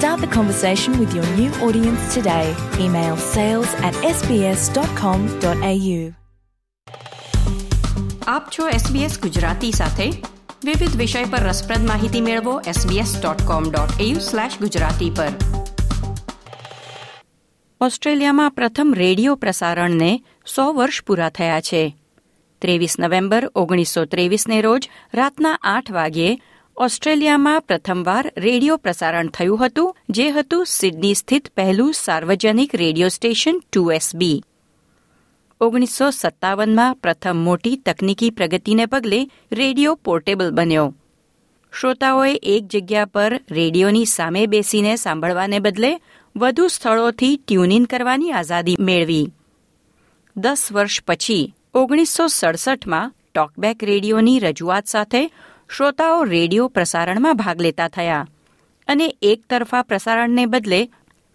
Start the conversation with your new audience today. Email sales at sbs.com.au. આપ છો SBS Gujarati સાથે વિવિધ વિષય પર રસપ્રદ માહિતી મેળવો sbs.com.au ગુજરાતી પર ઓસ્ટ્રેલિયામાં પ્રથમ રેડિયો પ્રસારણને સો વર્ષ પૂરા થયા છે ત્રેવીસ નવેમ્બર ઓગણીસો ત્રેવીસને રોજ રાતના આઠ વાગ્યે ઓસ્ટ્રેલિયામાં પ્રથમવાર રેડિયો પ્રસારણ થયું હતું, જે હતું સિડની સ્થિત પહેલું સાર્વજનિક રેડિયો સ્ટેશન ટુ એસબી ઓગણીસો સત્તાવનમાં પ્રથમ મોટી તકનીકી પ્રગતિને પગલે રેડિયો પોર્ટેબલ બન્યો. શ્રોતાઓએ એક જગ્યા પર રેડિયોની સામે બેસીને સાંભળવાને બદલે વધુ સ્થળોથી ટ્યુન ઇન કરવાની આઝાદી મેળવી. દસ વર્ષ પછી, ઓગણીસો સડસઠમાં ટોકબેક રેડિયોની રજૂઆત સાથે શ્રોતાઓ રેડિયો પ્રસારણમાં ભાગ લેતા થયા. અને એક તરફા પ્રસારણને બદલે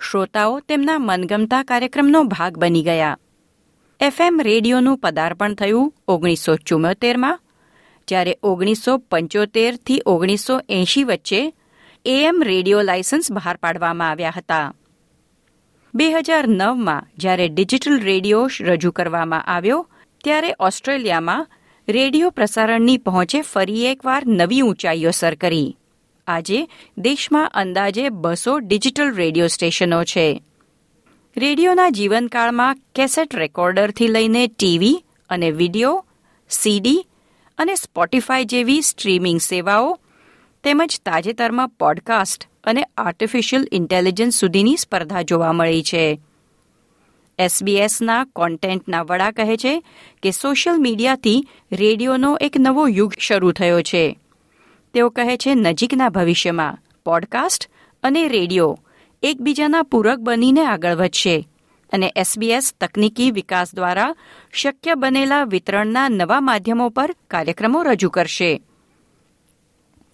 શ્રોતાઓ તેમના મનગમતા કાર્યક્રમનો ભાગ બની ગયા. એફએમ રેડિયોનું પદાર્પણ થયું ઓગણીસો ચુમ્મોતેરમાં જ્યારે ઓગણીસો પંચોતેરથી ઓગણીસો એંશી વચ્ચે એએમ રેડિયો લાયસન્સ બહાર પાડવામાં આવ્યા હતા. બે હજાર નવમાં જ્યારે ડિજિટલ રેડિયો રજૂ કરવામાં આવ્યો, ત્યારે ઓસ્ટ્રેલિયામાં રેડિયો પ્રસારણની પહોંચે ફરી એકવાર નવી ઊંચાઈઓ સર કરી. આજે દેશમાં અંદાજે બસો ડિજિટલ રેડિયો સ્ટેશનો છે. રેડિયોના જીવનકાળમાં કેસેટ રેકોર્ડરથી લઈને ટીવી અને વિડિયો, સીડી અને સ્પોટિફાય જેવી સ્ટ્રીમિંગ સેવાઓ, તેમજ તાજેતરમાં પોડકાસ્ટ અને આર્ટિફિશિયલ ઇન્ટેલિજન્સ સુધીની સ્પર્ધા જોવા મળી છે. એસબીએસના કોન્ટેન્ટના વડા કહે છે કે સોશિયલ મીડિયાથી રેડિયોનો એક નવો યુગ શરૂ થયો છે. તેઓ કહે છે, નજીકના ભવિષ્યમાં પોડકાસ્ટ અને રેડિયો એકબીજાના પૂરક બનીને આગળ વધશે અને એસબીએસ તકનીકી વિકાસ દ્વારા શક્ય બનેલા વિતરણના નવા માધ્યમો પર કાર્યક્રમો રજૂ કરશે.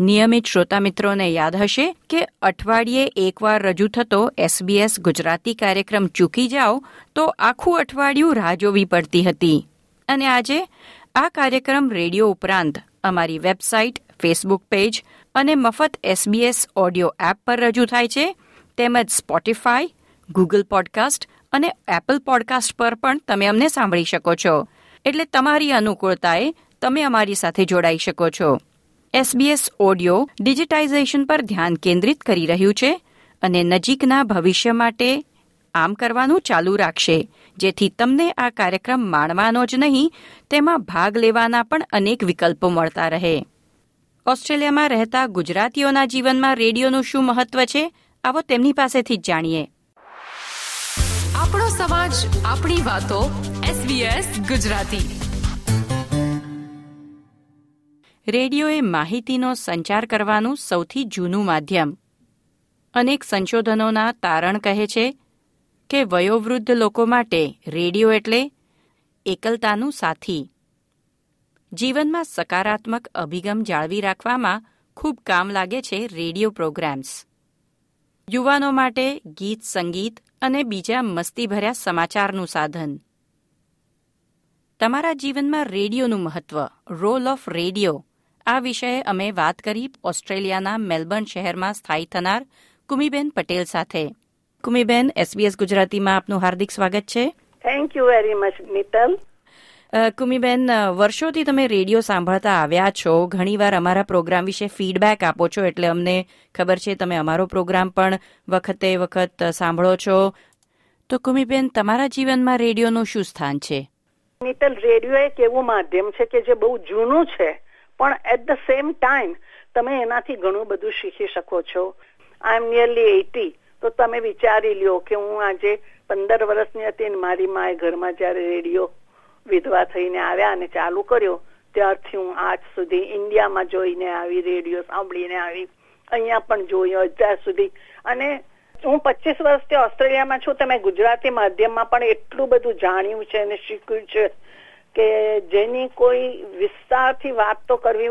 નિયમિત શ્રોતા મિત્રોને યાદ હશે કે અઠવાડિયે એકવાર રજૂ થતો એસબીએસ ગુજરાતી કાર્યક્રમ ચૂકી જાઓ તો આખું અઠવાડિયું રાહ જોવી પડતી હતી. અને આજે આ કાર્યક્રમ રેડિયો ઉપરાંત અમારી વેબસાઇટ ફેસબુક પેજ અને મફત એસબીએસ ઓડિયો એપ પર રજૂ થાય છે, તેમજ સ્પોટીફાય ગૂગલ પોડકાસ્ટ અને એપલ પોડકાસ્ટ પર પણ તમે અમને સાંભળી શકો છો. એટલે તમારી અનુકૂળતાએ તમે અમારી સાથે જોડાઈ શકો છો. એસબીએસ ઓડિયો ડિજિટાઇઝેશન પર ધ્યાન કેન્દ્રિત કરી રહ્યું છે અને નજીકના ભવિષ્ય માટે આમ કરવાનું ચાલુ રાખશે. જેથી તમને આ કાર્યક્રમ માણવાનો જ નહીં, તેમાં ભાગ લેવાના પણ અનેક વિકલ્પો મળતા રહે. ઓસ્ટ્રેલિયામાં રહેતા ગુજરાતીઓના જીવનમાં રેડિયોનું શું મહત્વ છે, આવો તેમની પાસેથી જ જાણીએ. આપણો સમાજ, આપણી વાતો એસબીએસ ગુજરાતી. રેડિયો એ માહિતીનો સંચાર કરવાનું સૌથી જૂનું માધ્યમ. અનેક સંશોધનોના તારણ કહે છે કે વયોવૃદ્ધ લોકો માટે રેડિયો એટલે એકલતાનું સાથી. જીવનમાં સકારાત્મક અભિગમ જાળવી રાખવામાં ખૂબ કામ લાગે છે રેડિયો પ્રોગ્રામ્સ. યુવાનો માટે ગીત, સંગીત અને બીજા મસ્તીભર્યા સમાચારનું સાધન. તમારા જીવનમાં રેડિયોનું મહત્વ રોલ ઓફ રેડિયો આ વિષયે અમે વાત કરી ઓસ્ટ્રેલિયાના મેલબર્ન શહેરમાં સ્થાયી થનાર કુમીબેન પટેલ સાથે. કુમીબેન એસબીએસ ગુજરાતીમાં આપનું હાર્દિક સ્વાગત છે. Thank you very much Nital Kumiben વર્ષોથી તમે રેડિયો સાંભળતા આવ્યા છો. ઘણીવાર અમારા પ્રોગ્રામ વિશે ફીડબેક આપો છો એટલે અમને ખબર છે તમે અમારો પ્રોગ્રામ પણ વખતે વખત સાંભળો છો. તો કુમીબેન તમારા જીવનમાં રેડિયોનું શું સ્થાન છે? નીતલ રેડિયો એક એવું માધ્યમ છે કે જે બહુ જૂનું છે. પણ એટ ધ સેમ ટાઈમ તમે એનાથી ઘણું બધું શીખી શકો છો. આઈ એમ નિયરલી એટી તો તમે વિચારી લ્યો કે હું આજે પંદર વર્ષની હતી મારી માએ ઘરમાં જ્યારે રેડિયો વિધવા થઈને આવ્યા અને ચાલુ કર્યો, ત્યારથી હું આજ સુધી ઇન્ડિયામાં જોઈને આવી, રેડિયો સાંભળીને આવી, અહીંયા પણ જોયો અત્યાર સુધી. અને હું પચીસ વર્ષથી ઓસ્ટ્રેલિયામાં છું, તમે ગુજરાતી માધ્યમમાં પણ એટલું બધું જાણ્યું છે અને શીખ્યું છે. કે જેની કોઈ વિસ્તારથી વાત તો કરવી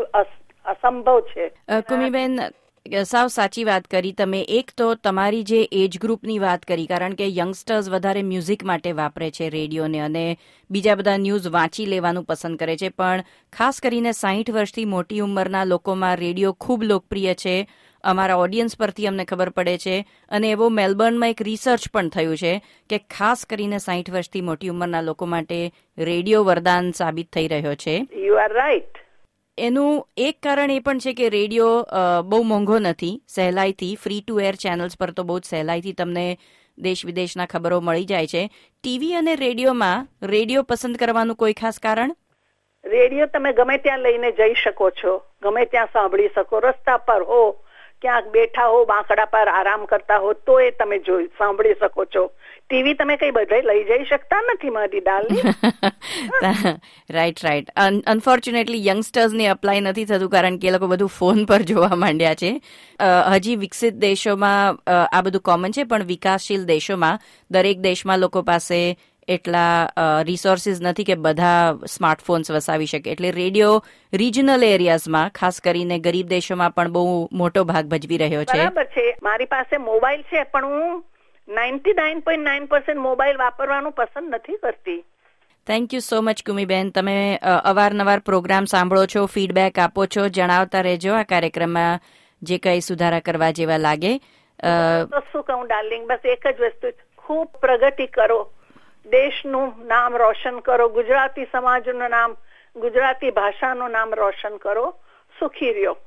અસંભવ છે. કુમીબેન સાવ સાચી વાત કરી તમે. એક તો તમારી જે એજ ગ્રુપની વાત કરી, કારણ કે યંગસ્ટર્સ વધારે મ્યુઝિક માટે વાપરે છે રેડિયોને અને બીજા બધા ન્યૂઝ વાંચી લેવાનું પસંદ કરે છે. પણ ખાસ કરીને સાહીઠ વર્ષથી મોટી ઉંમરના લોકોમાં રેડિયો ખૂબ લોકપ્રિય છે. અમારા ઓડિયન્સ પરથી અમને ખબર પડે છે અને એવો મેલબર્નમાં એક રિસર્ચ પણ થયું છે કે ખાસ કરીને સાહીઠ વર્ષથી મોટી ઉંમરના લોકો માટે રેડિયો વરદાન સાબિત થઈ રહ્યો છે. યુ આર રાઈટ એનું એક કારણ એ પણ છે કે રેડિયો બહુ મોંઘો નથી સહેલાઈથી ફ્રી ટુ એર ચેનલ્સ પર તો બહુ જ સહેલાઈથી તમને દેશ વિદેશના ખબરો મળી જાય છે. ટીવી અને રેડિયોમાં રેડિયો પસંદ કરવાનું કોઈ ખાસ કારણ? રેડિયો તમે ગમે ત્યાં લઈને જઈ શકો છો ગમે ત્યાં સાંભળી શકો રસ્તા પર હો ક્યાંક બેઠા હો, બાંકડા પર આરામ કરતા હો તો એ તમે જોઈ, સાંભળી શકો છો. ટીવી તમે કઈ બધે લઈ જઈ શકતા નથી, મારી ડાલની રાઈટ રાઈટ અનફોર્ચ્યુનેટલી યંગસ્ટર્સને અપ્લાય નથી થતું કારણ કે એ લોકો બધું ફોન પર જોવા માંડ્યા છે. હજી વિકસિત દેશોમાં આ બધું કોમન છે, પણ વિકાસશીલ દેશોમાં દરેક દેશમાં લોકો પાસે એટલા રિસોર્સિસ નથી કે બધા સ્માર્ટફોન્સ વસાવી શકે. એટલે રેડિયો રિજનલ એરિયાઝમાં ખાસ કરીને ગરીબ દેશોમાં પણ બહુ મોટો ભાગ ભજવી રહ્યો છે. બરાબર છે. મારી પાસે મોબાઈલ છે પણ હું ninety nine point nine percent mobile વાપરવાનું પસંદ નથી કરતી. Thank you so much Kumiben. તમે અવારનવાર પ્રોગ્રામ સાંભળો છો ફીડબેક આપો છો જણાવતા રહેજો. આ કાર્યક્રમમાં જે કઈ સુધારા કરવા જેવા લાગે શું કહું ડાર્લિંગ બસ એક જ વસ્તુ. ખૂબ પ્રગતિ કરો. દેશનું નામ રોશન કરો ગુજરાતી સમાજનું નામ ગુજરાતી ભાષાનું નામ રોશન કરો. સુખી રહ્યો.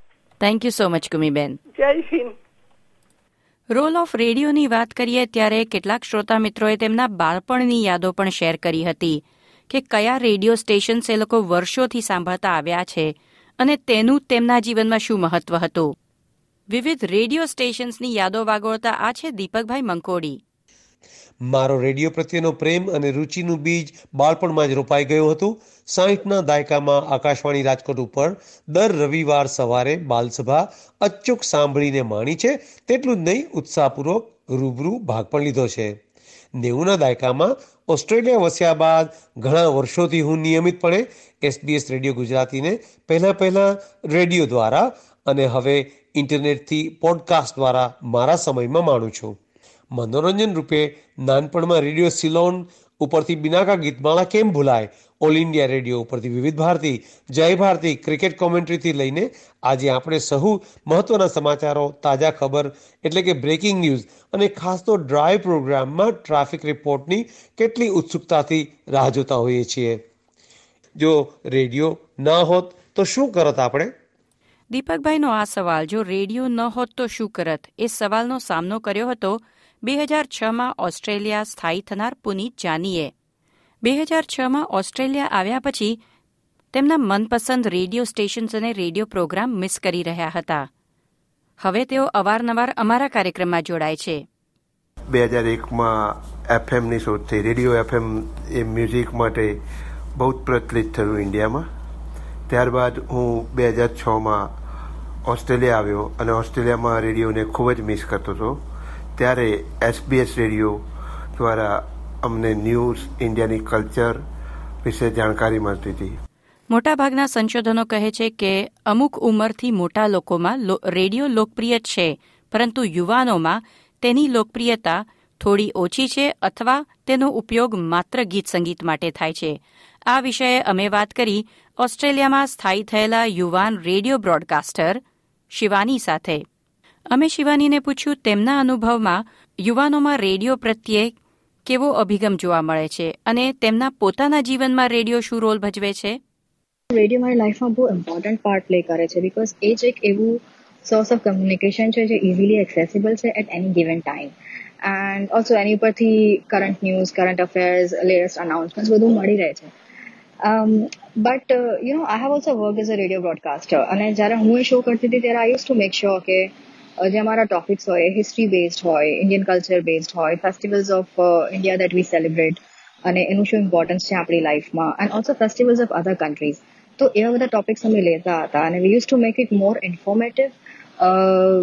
Thank you so much Kumiben Jai Hind. Role of રેડિયોની વાત કરીએ ત્યારે કેટલાક શ્રોતા મિત્રોએ તેમના બાળપણની યાદો પણ શેર કરી હતી કે કયા રેડિયો સ્ટેશન્સ એ લોકો વર્ષોથી સાંભળતા આવ્યા છે અને તેનું તેમના જીવનમાં શું મહત્વ હતું. વિવિધ રેડિયો સ્ટેશન્સની યાદો વાગોળતા આ છે દીપકભાઈ મંકોડી. મારો રેડિયો પ્રત્યેનો પ્રેમ અને રુચિનું બીજ બાળપણમાં જ રોપાઈ ગયું હતું. સાહીઠના દાયકામાં આકાશવાણી રાજકોટ ઉપર દર રવિવાર સવારે બાલસભા અચૂક સાંભળીને માણી છે, તેટલું જ નહીં, ઉત્સાહપૂર્વક રૂબરૂ ભાગ પણ લીધો છે. નેવુંના દાયકામાં ઓસ્ટ્રેલિયા વસ્યા બાદ ઘણા વર્ષોથી હું નિયમિતપણે એસબીએસ રેડિયો ગુજરાતીને પહેલાં પહેલાં રેડિયો દ્વારા અને હવે ઇન્ટરનેટથી પોડકાસ્ટ દ્વારા મારા સમયમાં માણું છું. મનોરંજન રૂપે નાનપણમાં રેડિયો સિલોન ઉપરથી બિનાકા ગીતમાળા કેમ ભૂલાય? ઓલ ઇન્ડિયા રેડિયો ઉપરથી વિવિધ ભારતી, જય ભારતી ક્રિકેટ કોમેન્ટ્રીથી લઈને આજે આપણે સહુ મહત્વના સમાચારો, તાજા ખબર, એટલે કે બ્રેકિંગ ન્યૂઝ અને ખાસ તો ડ્રાઈવ પ્રોગ્રામમાં ટ્રાફિક રિપોર્ટની કેટલી ઉત્સુકતાથી રાહ જોતા હોઈએ છીએ. જો રેડિયો ન હોત તો શું કરત આપણે? દીપકભાઈનો આ સવાલ, જો રેડિયો ન હોત તો શું કરત? એ સવાલનો સામનો કર્યો હતો બે હજાર છમાં ઓસ્ટ્રેલિયા સ્થાયી થનાર પુનીત જાનીએ. બે હજાર છમાં ઓસ્ટ્રેલિયા આવ્યા પછી તેમના મનપસંદ રેડિયો સ્ટેશન્સ અને રેડિયો પ્રોગ્રામ મિસ કરી રહ્યા હતા. હવે તેઓ અવારનવાર અમારા કાર્યક્રમમાં જોડાય છે. બે હજાર એકમાં એફએમની શોધ થઈ. રેડિયો એફએમ એ મ્યુઝિક માટે બહુ જ પ્રચલિત થયું ઇન્ડિયામાં. ત્યારબાદ હું બે હજાર છમાં ઓસ્ટ્રેલિયા આવ્યો અને ઓસ્ટ્રેલિયામાં રેડિયોને ખૂબ જ મિસ કરતો હતો. ત્યારે એસબીએસ રેડિયો દ્વારા અમને ન્યૂઝ, ઇન્ડિયાની કલ્ચર વિશે જાણકારી મળતી હતી. મોટાભાગના સંશોધનો કહે છે કે અમુક ઉંમરથી મોટા લોકોમાં રેડિયો લોકપ્રિય છે, પરંતુ યુવાનોમાં તેની લોકપ્રિયતા થોડી ઓછી છે અથવા તેનો ઉપયોગ માત્ર ગીત સંગીત માટે થાય છે. આ વિષયે અમે વાત કરી ઓસ્ટ્રેલિયામાં સ્થાયી થયેલા યુવાન રેડિયો બ્રોડકાસ્ટર શિવાની સાથે. અમે શિવાનીને પૂછ્યું, તેમના અનુભવમાં યુવાનોમાં રેડિયો પ્રત્યે કેવો અભિગમ જોવા મળે છે અને તેમના પોતાના જીવનમાં રેડિયો શું રોલ ભજવે છે? રેડિયો મારી લાઈફમાં બહુ ઇમ્પોર્ટન્ટ પાર્ટ પ્લે કરે છે બિકોઝ એ જ એક એવું સોર્સ ઓફ કમ્યુનિકેશન છે જે ઇઝીલી એક્સેસિબલ છે at any given time and also એની ઉપરથી current news current affairs latest announcement બધું મળી રહે છે. But you know I have also work as a radio broadcaster અને જ્યારે હું એ શો કરતી હતી ત્યારે I use to make sure કે જે અમારા ટોપિક્સ હોય હિસ્ટ્રી બેઝડ હોય ઇન્ડિયન કલ્ચર બેઝડ હોય festivals of India that we celebrate અને એનું શું ઇમ્પોર્ટન્સ છે આપણી લાઈફમાં and also festivals of other countries તો એવા બધા ટોપિક્સ અમે લેતા હતા, અને we use to make it more informative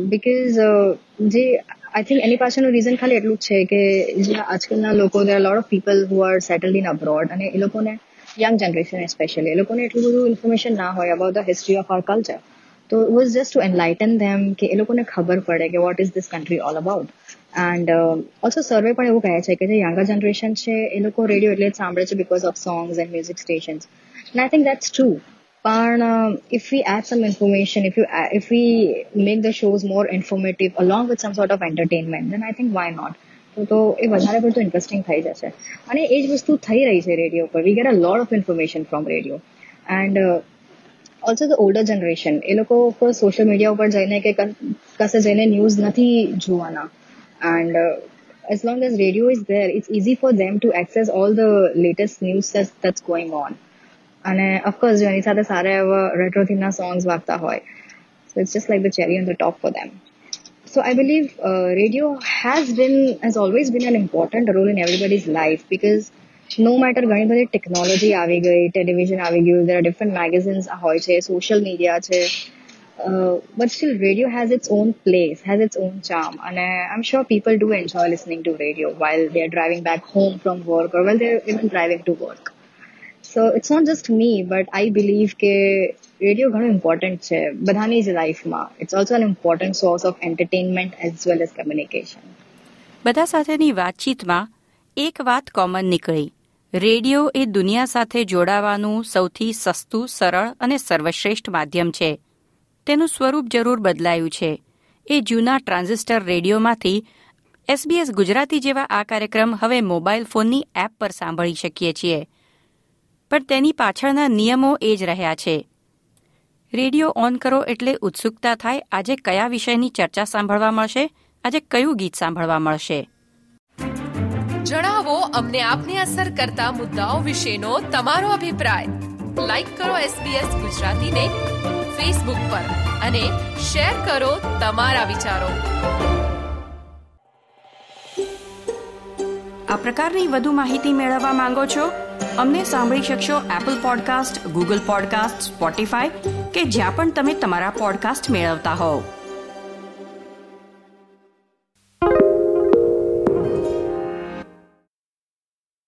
because જે આઈ થિંક એની પાછળનું રીઝન ખાલી એટલું જ છે કે જે આજકાલના લોકો there lot of people who are settled in abroad અને એ લોકોને યંગ જનરેશન સ્પેશિયલી એ લોકોને એટલું બધું ઇન્ફોર્મેશન ના હોય about the history of our culture તો it was just to enlighten them કે એ લોકોને ખબર પડે કે what is this country all about and also survey પણ એવું કહે છે કે જે યંગર જનરેશન છે એ લોકો રેડિયો એટલે જ સાંભળે છે because of songs and music stations and I think that's true પણ if we add some information if you if we make the shows more informative along with some sort of entertainment then I think why not તો તો એ વધારે પડતું interesting થઈ જશે અને એ જ વસ્તુ થઈ રહી છે રેડિયો પર we get a lot of information from radio and also the older generation એ લોકો સોશિયલ મીડિયા ઉપર જઈને કે કશે જઈને ન્યૂઝ નથી જોવાના and as long as radio is there, it's easy for them to access all the latest news that's, that's going on. અને of course જો એની સાથે સારા એવા રેટ્રો થીમના સોંગ્સ વાગતા હોય so it's just like the cherry on the top for them so I believe radio has been has always been an important role in everybody's life because no matter ઘણી બધી technology આવી ગઈ television આવી ગયું there are different magazines હોય છે social media છે uh, but still radio has its own place has its own charm and uh, i'm sure people do enjoy listening to radio while they're driving back home from work or while they're even driving to work so it's not just me but i believe કે radio ઘણું important છે બધાની જ લાઈફમાં it's also an important source of entertainment as well as communication બધા સાથેની વાતચીતમાં એક વાત કોમન નીકળી રેડિયો એ દુનિયા સાથે જોડાવાનું સૌથી સસ્તું, સરળ અને સર્વશ્રેષ્ઠ માધ્યમ છે. તેનું સ્વરૂપ જરૂર બદલાયું છે. એ જૂના ટ્રાન્ઝિસ્ટર રેડિયોમાંથી એસબીએસ ગુજરાતી જેવા આ કાર્યક્રમ હવે મોબાઈલ ફોનની એપ પર સાંભળી શકીએ છીએ. પણ તેની પાછળના નિયમો એ જ રહ્યા છે. રેડિયો ઓન કરો એટલે ઉત્સુકતા થાય. આજે કયા વિષયની ચર્ચા સાંભળવા મળશે? આજે કયું ગીત સાંભળવા મળશે? જણાવો અમને આપને અસર કરતા મુદ્દાઓ વિશેનો તમારો અભિપ્રાય. લાઈક કરો એસબીએસ ગુજરાતીને ફેસબુક પર અને શેર કરો તમારા વિચારો. આ પ્રકારની વધુ માહિતી મેળવવા માંગો છો? અમને સાંભળી શકશો Apple podcast Google podcast Spotify કે જ્યાં પણ તમે તમારા પોડકાસ્ટ મેળવતા હોવ.